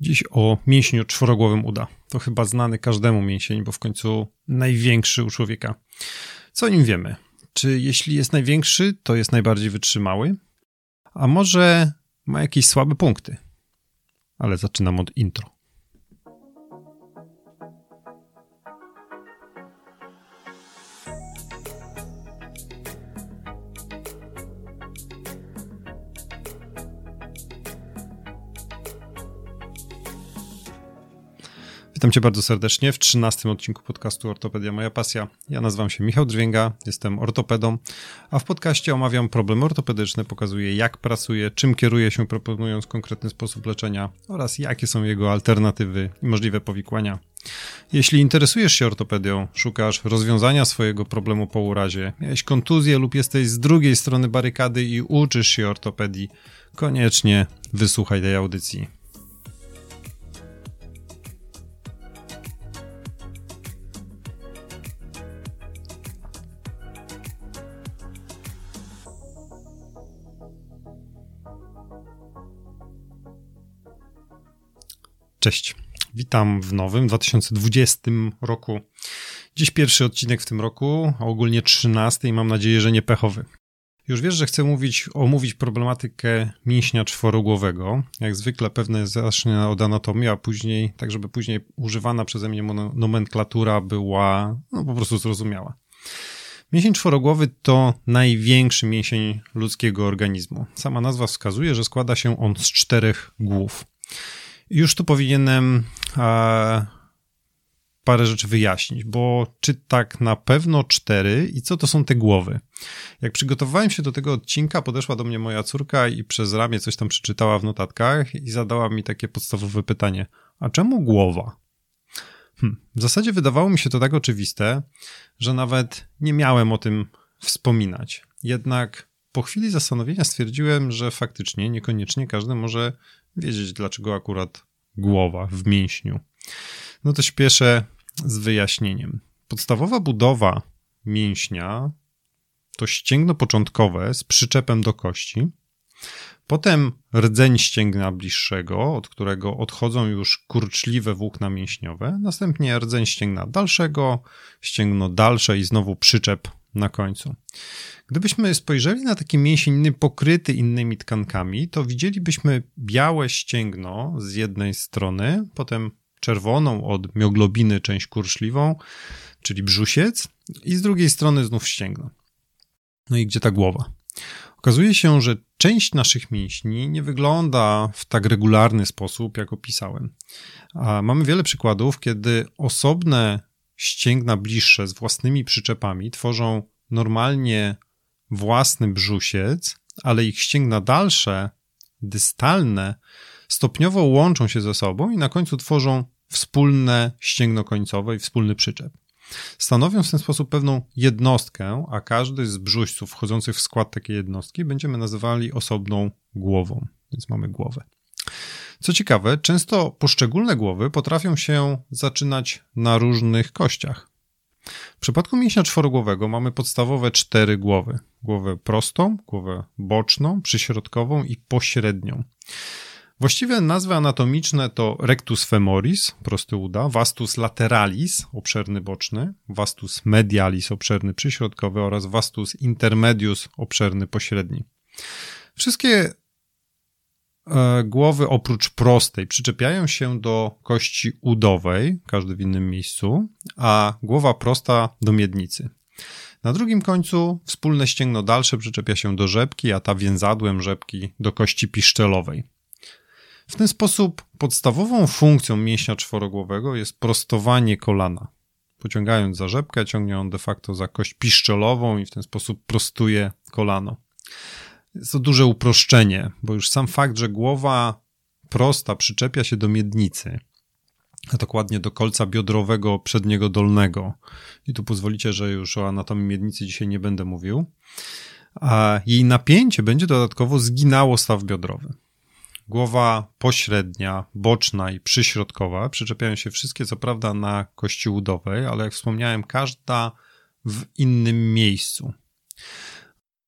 Dziś o mięśniu czworogłowym uda. To chyba znany każdemu mięsień, bo w końcu największy u człowieka. Co o nim wiemy? Czy jeśli jest największy, to jest najbardziej wytrzymały? A może ma jakieś słabe punkty? Ale zaczynam od intro. Witam Cię bardzo serdecznie w 13 odcinku podcastu Ortopedia Moja Pasja. Ja nazywam się Michał Drwięga, jestem ortopedą, a w podcaście omawiam problemy ortopedyczne, pokazuję jak pracuję, czym kieruję się proponując konkretny sposób leczenia oraz jakie są jego alternatywy i możliwe powikłania. Jeśli interesujesz się ortopedią, szukasz rozwiązania swojego problemu po urazie, miałeś kontuzję lub jesteś z drugiej strony barykady i uczysz się ortopedii, koniecznie wysłuchaj tej audycji. Cześć. Witam w nowym 2020 roku. Dziś pierwszy odcinek w tym roku, a ogólnie 13 i mam nadzieję, że nie pechowy. Już wiesz, że chcę mówić, omówić problematykę mięśnia czworogłowego. Jak zwykle pewne zacznę od anatomii, a później, tak żeby później używana przeze mnie nomenklatura była no, po prostu zrozumiała. Mięsień czworogłowy to największy mięsień ludzkiego organizmu. Sama nazwa wskazuje, że składa się on z czterech głów. Już tu powinienem e, parę rzeczy wyjaśnić, bo czy tak na pewno cztery i co to są te głowy? Jak przygotowywałem się do tego odcinka, podeszła do mnie moja córka i przez ramię coś tam przeczytała w notatkach i zadała mi takie podstawowe pytanie: A czemu głowa? Hm, w zasadzie wydawało mi się to tak oczywiste, że nawet nie miałem o tym wspominać. Jednak po chwili zastanowienia stwierdziłem, że faktycznie niekoniecznie każdy może wiedzieć, dlaczego akurat głowa w mięśniu. No to śpieszę z wyjaśnieniem. Podstawowa budowa mięśnia to ścięgno początkowe z przyczepem do kości, potem rdzeń ścięgna bliższego, od którego odchodzą już kurczliwe włókna mięśniowe, następnie rdzeń ścięgna dalszego, ścięgno dalsze i znowu przyczep na końcu. Gdybyśmy spojrzeli na taki mięsień pokryty innymi tkankami, to widzielibyśmy białe ścięgno z jednej strony, potem czerwoną od mioglobiny część kurczliwą, czyli brzusiec, i z drugiej strony znów ścięgno. No i gdzie ta głowa? Okazuje się, że część naszych mięśni nie wygląda w tak regularny sposób, jak opisałem. A mamy wiele przykładów, kiedy osobne ścięgna bliższe z własnymi przyczepami tworzą normalnie własny brzusiec, ale ich ścięgna dalsze, dystalne, stopniowo łączą się ze sobą i na końcu tworzą wspólne ścięgno końcowe i wspólny przyczep. Stanowią w ten sposób pewną jednostkę, a każdy z brzuśców wchodzących w skład takiej jednostki będziemy nazywali osobną głową, więc mamy głowę. Co ciekawe, często poszczególne głowy potrafią się zaczynać na różnych kościach. W przypadku mięśnia czworogłowego mamy podstawowe cztery głowy. Głowę prostą, głowę boczną, przyśrodkową i pośrednią. Właściwe nazwy anatomiczne to rectus femoris, prosty uda, vastus lateralis, obszerny boczny, vastus medialis, obszerny przyśrodkowy oraz vastus intermedius, obszerny pośredni. Wszystkie głowy oprócz prostej przyczepiają się do kości udowej, każdy w innym miejscu, a głowa prosta do miednicy. Na drugim końcu wspólne ścięgno dalsze przyczepia się do rzepki, a ta więzadłem rzepki do kości piszczelowej. W ten sposób podstawową funkcją mięśnia czworogłowego jest prostowanie kolana. Pociągając za rzepkę, ciągnie on de facto za kość piszczelową i w ten sposób prostuje kolano. Jest to duże uproszczenie, bo już sam fakt, że głowa prosta przyczepia się do miednicy, a dokładnie do kolca biodrowego przedniego dolnego. I tu pozwolicie, że już o anatomii miednicy dzisiaj nie będę mówił. A jej napięcie będzie dodatkowo zginało staw biodrowy. Głowa pośrednia, boczna i przyśrodkowa przyczepiają się wszystkie, co prawda, na kości udowej, ale jak wspomniałem, każda w innym miejscu.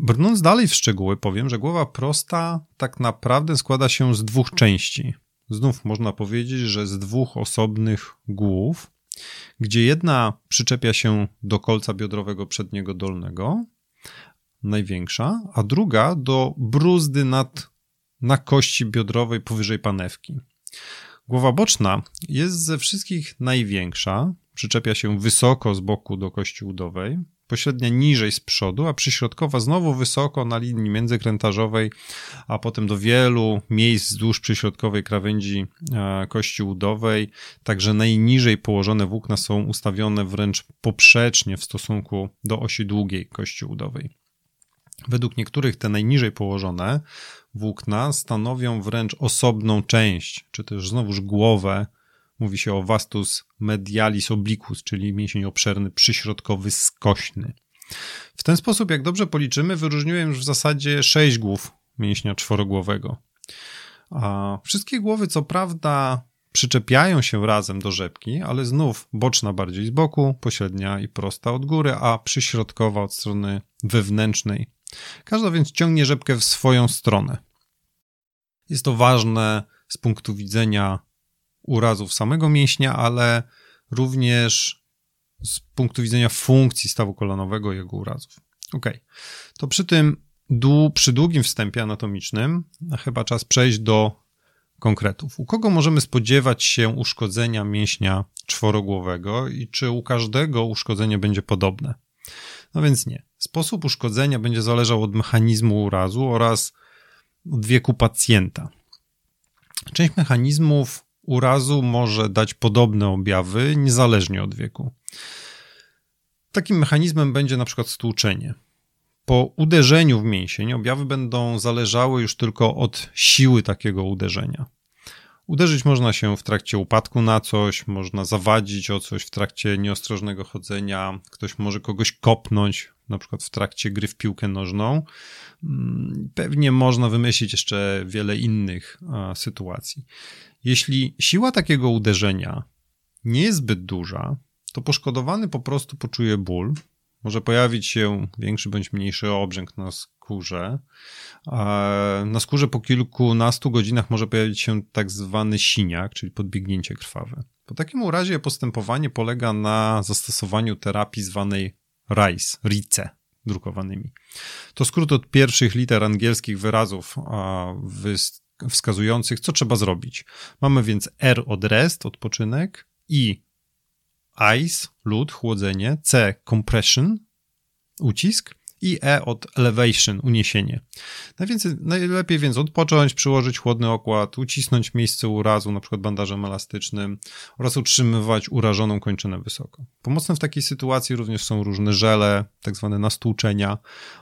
Brnąc dalej w szczegóły, powiem, że głowa prosta tak naprawdę składa się z dwóch części. znów można powiedzieć, że z dwóch osobnych głów, gdzie jedna przyczepia się do kolca biodrowego przedniego dolnego, największa, a druga do bruzdy nad, na kości biodrowej powyżej panewki. Głowa boczna jest ze wszystkich największa, przyczepia się wysoko z boku do kości udowej, pośrednia niżej z przodu, a przyśrodkowa znowu wysoko na linii międzykrętarzowej, a potem do wielu miejsc wzdłuż przyśrodkowej krawędzi e, kości udowej. Także najniżej położone włókna są ustawione wręcz poprzecznie w stosunku do osi długiej kości udowej. Według niektórych te najniżej położone włókna stanowią wręcz osobną część, czy też znowuż głowę Mówi się o vastus medialis obliquus, czyli mięsień obszerny przyśrodkowy skośny. W ten sposób, jak dobrze policzymy, wyróżniłem już w zasadzie sześć głów mięśnia czworogłowego. A wszystkie głowy, co prawda, przyczepiają się razem do rzepki, ale znów boczna bardziej z boku, pośrednia i prosta od góry, a przyśrodkowa od strony wewnętrznej. Każda więc ciągnie rzepkę w swoją stronę. Jest to ważne z punktu widzenia urazów samego mięśnia, ale również z punktu widzenia funkcji stawu kolanowego jego urazów. Ok, to przy tym przy długim wstępie anatomicznym chyba czas przejść do konkretów. U kogo możemy spodziewać się uszkodzenia mięśnia czworogłowego i czy u każdego uszkodzenie będzie podobne? No więc nie. Sposób uszkodzenia będzie zależał od mechanizmu urazu oraz od wieku pacjenta. Część mechanizmów urazu może dać podobne objawy niezależnie od wieku. Takim mechanizmem będzie na przykład stłuczenie. Po uderzeniu w mięsień objawy będą zależały już tylko od siły takiego uderzenia. Uderzyć można się w trakcie upadku na coś, można zawadzić o coś w trakcie nieostrożnego chodzenia, ktoś może kogoś kopnąć, na przykład w trakcie gry w piłkę nożną. Mm, pewnie można wymyślić jeszcze wiele innych sytuacji. Jeśli siła takiego uderzenia nie jest zbyt duża, to poszkodowany po prostu poczuje ból. Może pojawić się większy bądź mniejszy obrzęk na skórze. Na skórze po kilkunastu godzinach może pojawić się tak zwany siniak, czyli podbiegnięcie krwawe. Po takim razie postępowanie polega na zastosowaniu terapii zwanej RICE, RICE drukowanymi. To skrót od pierwszych liter angielskich wyrazów wskazujących, co trzeba zrobić. Mamy więc R od rest, odpoczynek, I ice, lód, chłodzenie, C compression, ucisk, i E od elevation, uniesienie. Najwięcej, najlepiej więc odpocząć, przyłożyć chłodny okład, ucisnąć miejsce urazu, na przykład bandażem elastycznym oraz utrzymywać urażoną kończynę wysoko. Pomocne w takiej sytuacji również są różne żele, tak zwane nastłuczenia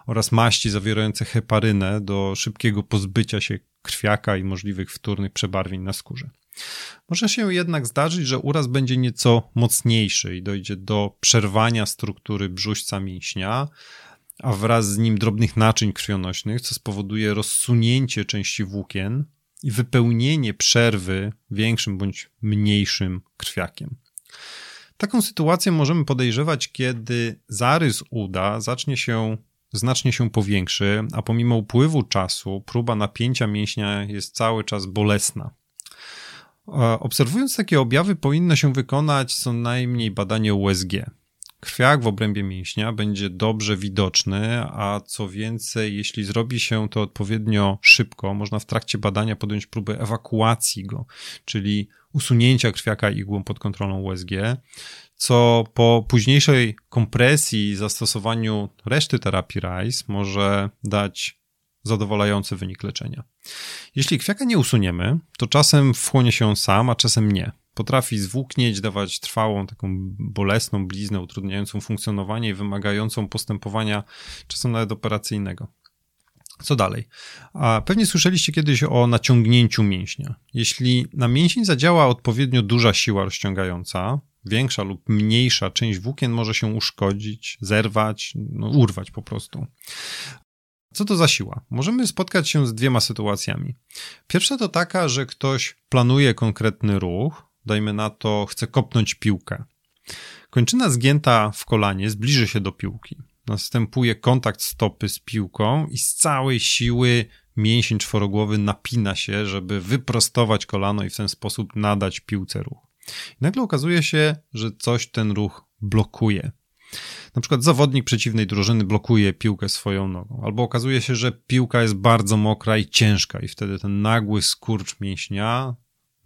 oraz maści zawierające heparynę do szybkiego pozbycia się krwiaka i możliwych wtórnych przebarwień na skórze. Może się jednak zdarzyć, że uraz będzie nieco mocniejszy i dojdzie do przerwania struktury brzuśca mięśnia, a wraz z nim drobnych naczyń krwionośnych, co spowoduje rozsunięcie części włókien i wypełnienie przerwy większym bądź mniejszym krwiakiem. Taką sytuację możemy podejrzewać, kiedy zarys uda zacznie się znacznie się powiększy, a pomimo upływu czasu próba napięcia mięśnia jest cały czas bolesna. Obserwując takie objawy, powinno się wykonać co najmniej badanie USG. Krwiak w obrębie mięśnia będzie dobrze widoczny, a co więcej, jeśli zrobi się to odpowiednio szybko, można w trakcie badania podjąć próbę ewakuacji go, czyli usunięcia krwiaka igłą pod kontrolą USG, co po późniejszej kompresji i zastosowaniu reszty terapii RICE może dać zadowalający wynik leczenia. Jeśli krwiaka nie usuniemy, to czasem wchłonie się on sam, a czasem nie. Potrafi zwłóknieć, dawać trwałą, taką bolesną bliznę, utrudniającą funkcjonowanie i wymagającą postępowania czasem nawet operacyjnego. Co dalej? A pewnie słyszeliście kiedyś o naciągnięciu mięśnia. Jeśli na mięsień zadziała odpowiednio duża siła rozciągająca, większa lub mniejsza część włókien może się uszkodzić, zerwać, no, urwać po prostu. Co to za siła? Możemy spotkać się z dwiema sytuacjami. Pierwsza to taka, że ktoś planuje konkretny ruch, dajmy na to, chce kopnąć piłkę. Kończyna zgięta w kolanie zbliży się do piłki. Następuje kontakt stopy z piłką i z całej siły mięsień czworogłowy napina się, żeby wyprostować kolano i w ten sposób nadać piłce ruch. I nagle okazuje się, że coś ten ruch blokuje. Na przykład zawodnik przeciwnej drużyny blokuje piłkę swoją nogą, albo okazuje się, że piłka jest bardzo mokra i ciężka, i wtedy ten nagły skurcz mięśnia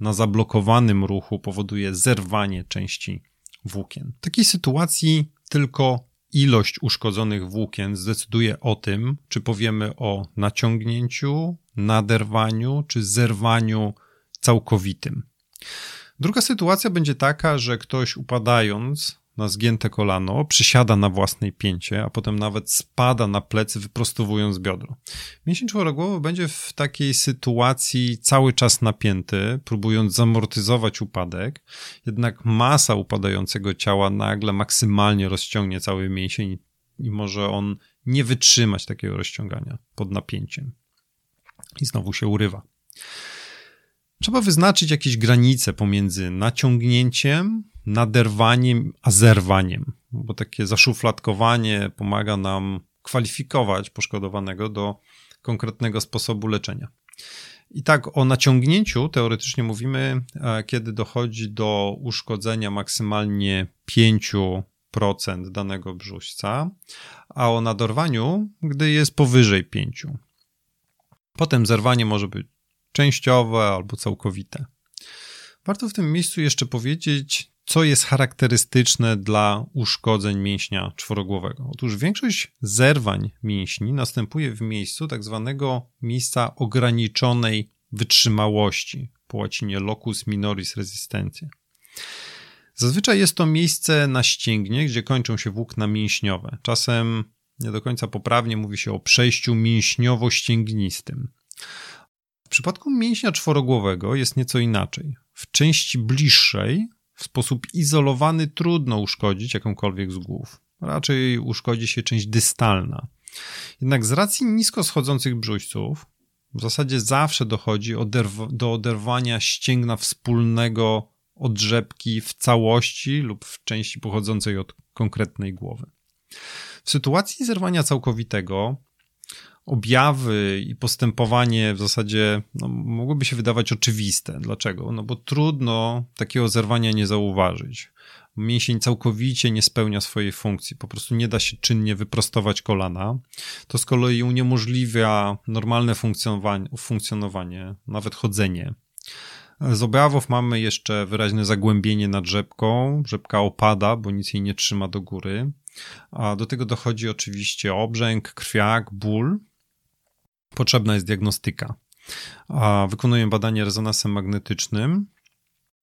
na zablokowanym ruchu powoduje zerwanie części włókien. W takiej sytuacji tylko ilość uszkodzonych włókien zdecyduje o tym, czy powiemy o naciągnięciu, naderwaniu, czy zerwaniu całkowitym. Druga sytuacja będzie taka, że ktoś upadając na zgięte kolano, przysiada na własnej pięcie, a potem nawet spada na plecy, wyprostowując biodro. Mięsień czworogłowy będzie w takiej sytuacji cały czas napięty, próbując zamortyzować upadek, jednak masa upadającego ciała nagle maksymalnie rozciągnie cały mięsień i może on nie wytrzymać takiego rozciągania pod napięciem. I znowu się urywa. Trzeba wyznaczyć jakieś granice pomiędzy naciągnięciem naderwaniem, a zerwaniem, bo takie zaszufladkowanie pomaga nam kwalifikować poszkodowanego do konkretnego sposobu leczenia. I tak o naciągnięciu teoretycznie mówimy, e, kiedy dochodzi do uszkodzenia maksymalnie 5% danego brzuśca, a o nadorwaniu, gdy jest powyżej 5%. Potem zerwanie może być częściowe albo całkowite. Warto w tym miejscu jeszcze powiedzieć, co jest charakterystyczne dla uszkodzeń mięśnia czworogłowego. Otóż większość zerwań mięśni następuje w miejscu tak zwanego miejsca ograniczonej wytrzymałości, po łacinie locus minoris resistentia. Zazwyczaj jest to miejsce na ścięgnie, gdzie kończą się włókna mięśniowe. Czasem nie do końca poprawnie mówi się o przejściu mięśniowo-ścięgnistym. W przypadku mięśnia czworogłowego jest nieco inaczej. W części bliższej w sposób izolowany trudno uszkodzić jakąkolwiek z głów. Raczej uszkodzi się część dystalna. Jednak z racji nisko schodzących brzuźców, w zasadzie zawsze dochodzi do oderwania ścięgna wspólnego od rzepki w całości lub w części pochodzącej od konkretnej głowy. W sytuacji zerwania całkowitego objawy i postępowanie w zasadzie no, mogłyby się wydawać oczywiste. Dlaczego? No bo trudno takiego zerwania nie zauważyć. Mięsień całkowicie nie spełnia swojej funkcji, po prostu nie da się czynnie wyprostować kolana. To z kolei uniemożliwia normalne funkcjonowanie, funkcjonowanie nawet chodzenie. Z objawów mamy jeszcze wyraźne zagłębienie nad rzepką. Rzepka opada, bo nic jej nie trzyma do góry. A do tego dochodzi oczywiście obrzęk, krwiak, ból potrzebna jest diagnostyka. A wykonuję badanie rezonansem magnetycznym,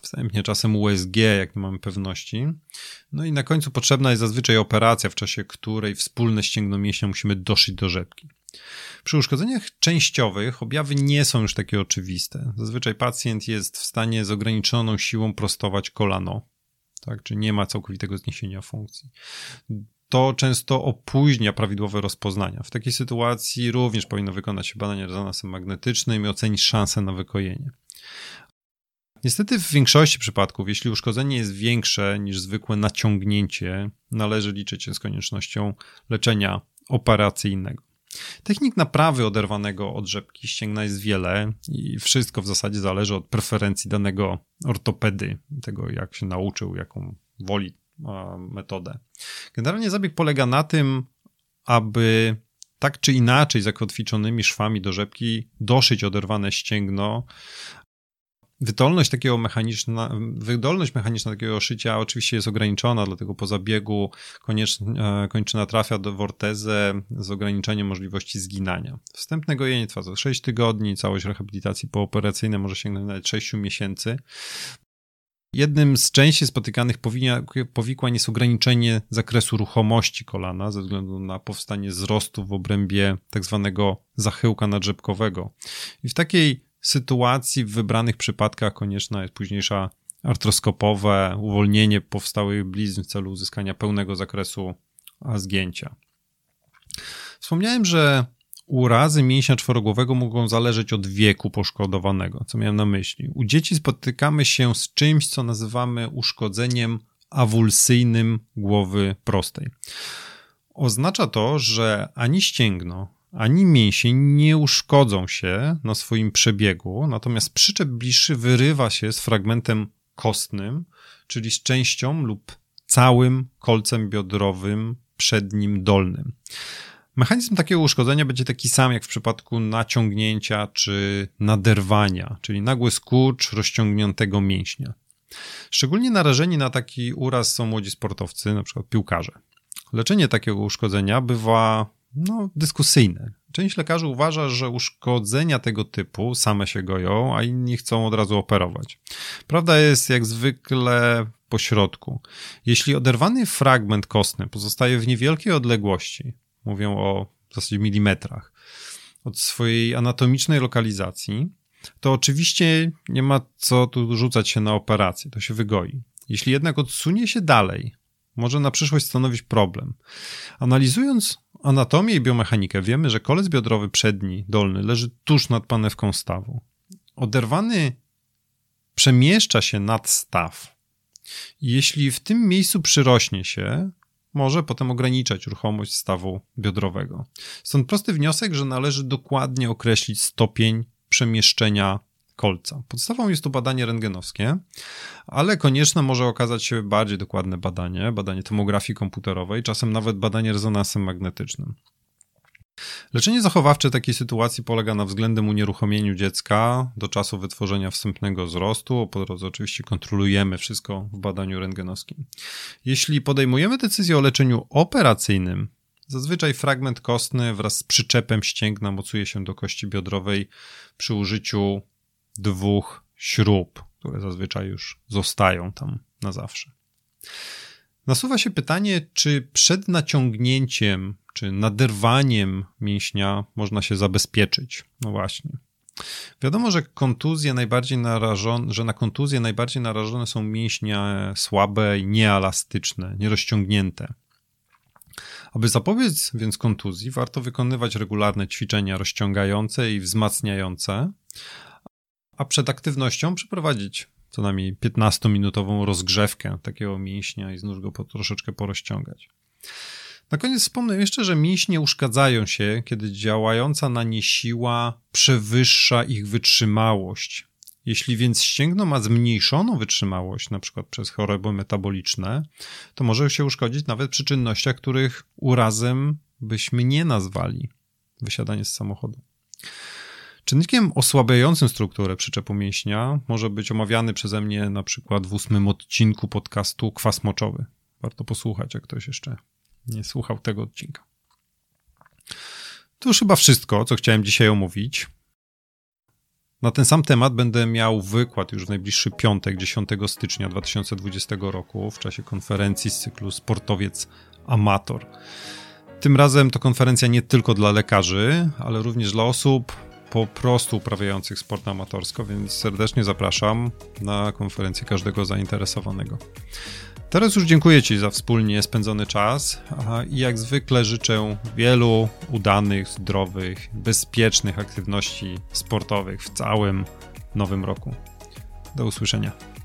wstępnie czasem USG, jak nie mamy pewności. No i na końcu potrzebna jest zazwyczaj operacja, w czasie której wspólne ścięgno mięśnia musimy doszyć do rzepki. Przy uszkodzeniach częściowych objawy nie są już takie oczywiste. Zazwyczaj pacjent jest w stanie z ograniczoną siłą prostować kolano, tak, czy nie ma całkowitego zniesienia funkcji to często opóźnia prawidłowe rozpoznania. W takiej sytuacji również powinno wykonać się badanie rezonansem magnetycznym i ocenić szansę na wykojenie. Niestety w większości przypadków, jeśli uszkodzenie jest większe niż zwykłe naciągnięcie, należy liczyć się z koniecznością leczenia operacyjnego. Technik naprawy oderwanego od rzepki ścięgna jest wiele i wszystko w zasadzie zależy od preferencji danego ortopedy, tego jak się nauczył, jaką woli metodę. Generalnie zabieg polega na tym, aby tak czy inaczej zakotwiczonymi szwami do rzepki doszyć oderwane ścięgno. Wydolność takiego mechaniczna, wydolność mechaniczna takiego szycia oczywiście jest ograniczona, dlatego po zabiegu e, kończyna trafia do wortezę z ograniczeniem możliwości zginania. Wstępne gojenie trwa 6 tygodni, całość rehabilitacji pooperacyjnej może sięgnąć nawet 6 miesięcy. Jednym z częściej spotykanych powikłań jest ograniczenie zakresu ruchomości kolana ze względu na powstanie wzrostu w obrębie tak zwanego zachyłka nadrzepkowego. I w takiej sytuacji w wybranych przypadkach konieczna jest późniejsza artroskopowe uwolnienie powstałych blizn w celu uzyskania pełnego zakresu zgięcia. Wspomniałem, że Urazy mięśnia czworogłowego mogą zależeć od wieku poszkodowanego. Co miałem na myśli? U dzieci spotykamy się z czymś, co nazywamy uszkodzeniem awulsyjnym głowy prostej. Oznacza to, że ani ścięgno, ani mięsień nie uszkodzą się na swoim przebiegu, natomiast przyczep bliższy wyrywa się z fragmentem kostnym, czyli z częścią lub całym kolcem biodrowym przednim dolnym. Mechanizm takiego uszkodzenia będzie taki sam jak w przypadku naciągnięcia czy naderwania, czyli nagły skurcz rozciągniętego mięśnia. Szczególnie narażeni na taki uraz są młodzi sportowcy, przykład piłkarze. Leczenie takiego uszkodzenia bywa no, dyskusyjne. Część lekarzy uważa, że uszkodzenia tego typu same się goją, a inni chcą od razu operować. Prawda jest jak zwykle po środku. Jeśli oderwany fragment kostny pozostaje w niewielkiej odległości, mówią o w zasadzie milimetrach, od swojej anatomicznej lokalizacji, to oczywiście nie ma co tu rzucać się na operację, to się wygoi. Jeśli jednak odsunie się dalej, może na przyszłość stanowić problem. Analizując anatomię i biomechanikę, wiemy, że kolec biodrowy przedni, dolny, leży tuż nad panewką stawu. Oderwany przemieszcza się nad staw. Jeśli w tym miejscu przyrośnie się, może potem ograniczać ruchomość stawu biodrowego. Stąd prosty wniosek, że należy dokładnie określić stopień przemieszczenia kolca. Podstawą jest tu badanie rentgenowskie, ale konieczne może okazać się bardziej dokładne badanie, badanie tomografii komputerowej, czasem nawet badanie rezonansem magnetycznym. Leczenie zachowawcze takiej sytuacji polega na względnym unieruchomieniu dziecka do czasu wytworzenia wstępnego wzrostu. Po drodze oczywiście kontrolujemy wszystko w badaniu rentgenowskim. Jeśli podejmujemy decyzję o leczeniu operacyjnym, zazwyczaj fragment kostny wraz z przyczepem ścięgna mocuje się do kości biodrowej przy użyciu dwóch śrub, które zazwyczaj już zostają tam na zawsze. Nasuwa się pytanie, czy przed naciągnięciem czy naderwaniem mięśnia można się zabezpieczyć. No właśnie. Wiadomo, że kontuzje najbardziej narażone, że na kontuzję najbardziej narażone są mięśnie słabe i nieelastyczne, nierozciągnięte. Aby zapobiec więc kontuzji, warto wykonywać regularne ćwiczenia rozciągające i wzmacniające, a przed aktywnością przeprowadzić co najmniej 15-minutową rozgrzewkę takiego mięśnia i znów go po, troszeczkę porozciągać. Na koniec wspomnę jeszcze, że mięśnie uszkadzają się, kiedy działająca na nie siła przewyższa ich wytrzymałość. Jeśli więc ścięgno ma zmniejszoną wytrzymałość, na przykład przez choroby metaboliczne, to może się uszkodzić nawet przy czynnościach, których urazem byśmy nie nazwali wysiadanie z samochodu. Czynnikiem osłabiającym strukturę przyczepu mięśnia może być omawiany przeze mnie na przykład w ósmym odcinku podcastu kwas moczowy. Warto posłuchać, jak ktoś jeszcze nie słuchał tego odcinka. To już chyba wszystko, co chciałem dzisiaj omówić. Na ten sam temat będę miał wykład już w najbliższy piątek, 10 stycznia 2020 roku, w czasie konferencji z cyklu Sportowiec Amator. Tym razem to konferencja nie tylko dla lekarzy, ale również dla osób po prostu uprawiających sport amatorsko, więc serdecznie zapraszam na konferencję każdego zainteresowanego. Teraz już dziękuję Ci za wspólnie spędzony czas i jak zwykle życzę wielu udanych, zdrowych, bezpiecznych aktywności sportowych w całym nowym roku. Do usłyszenia.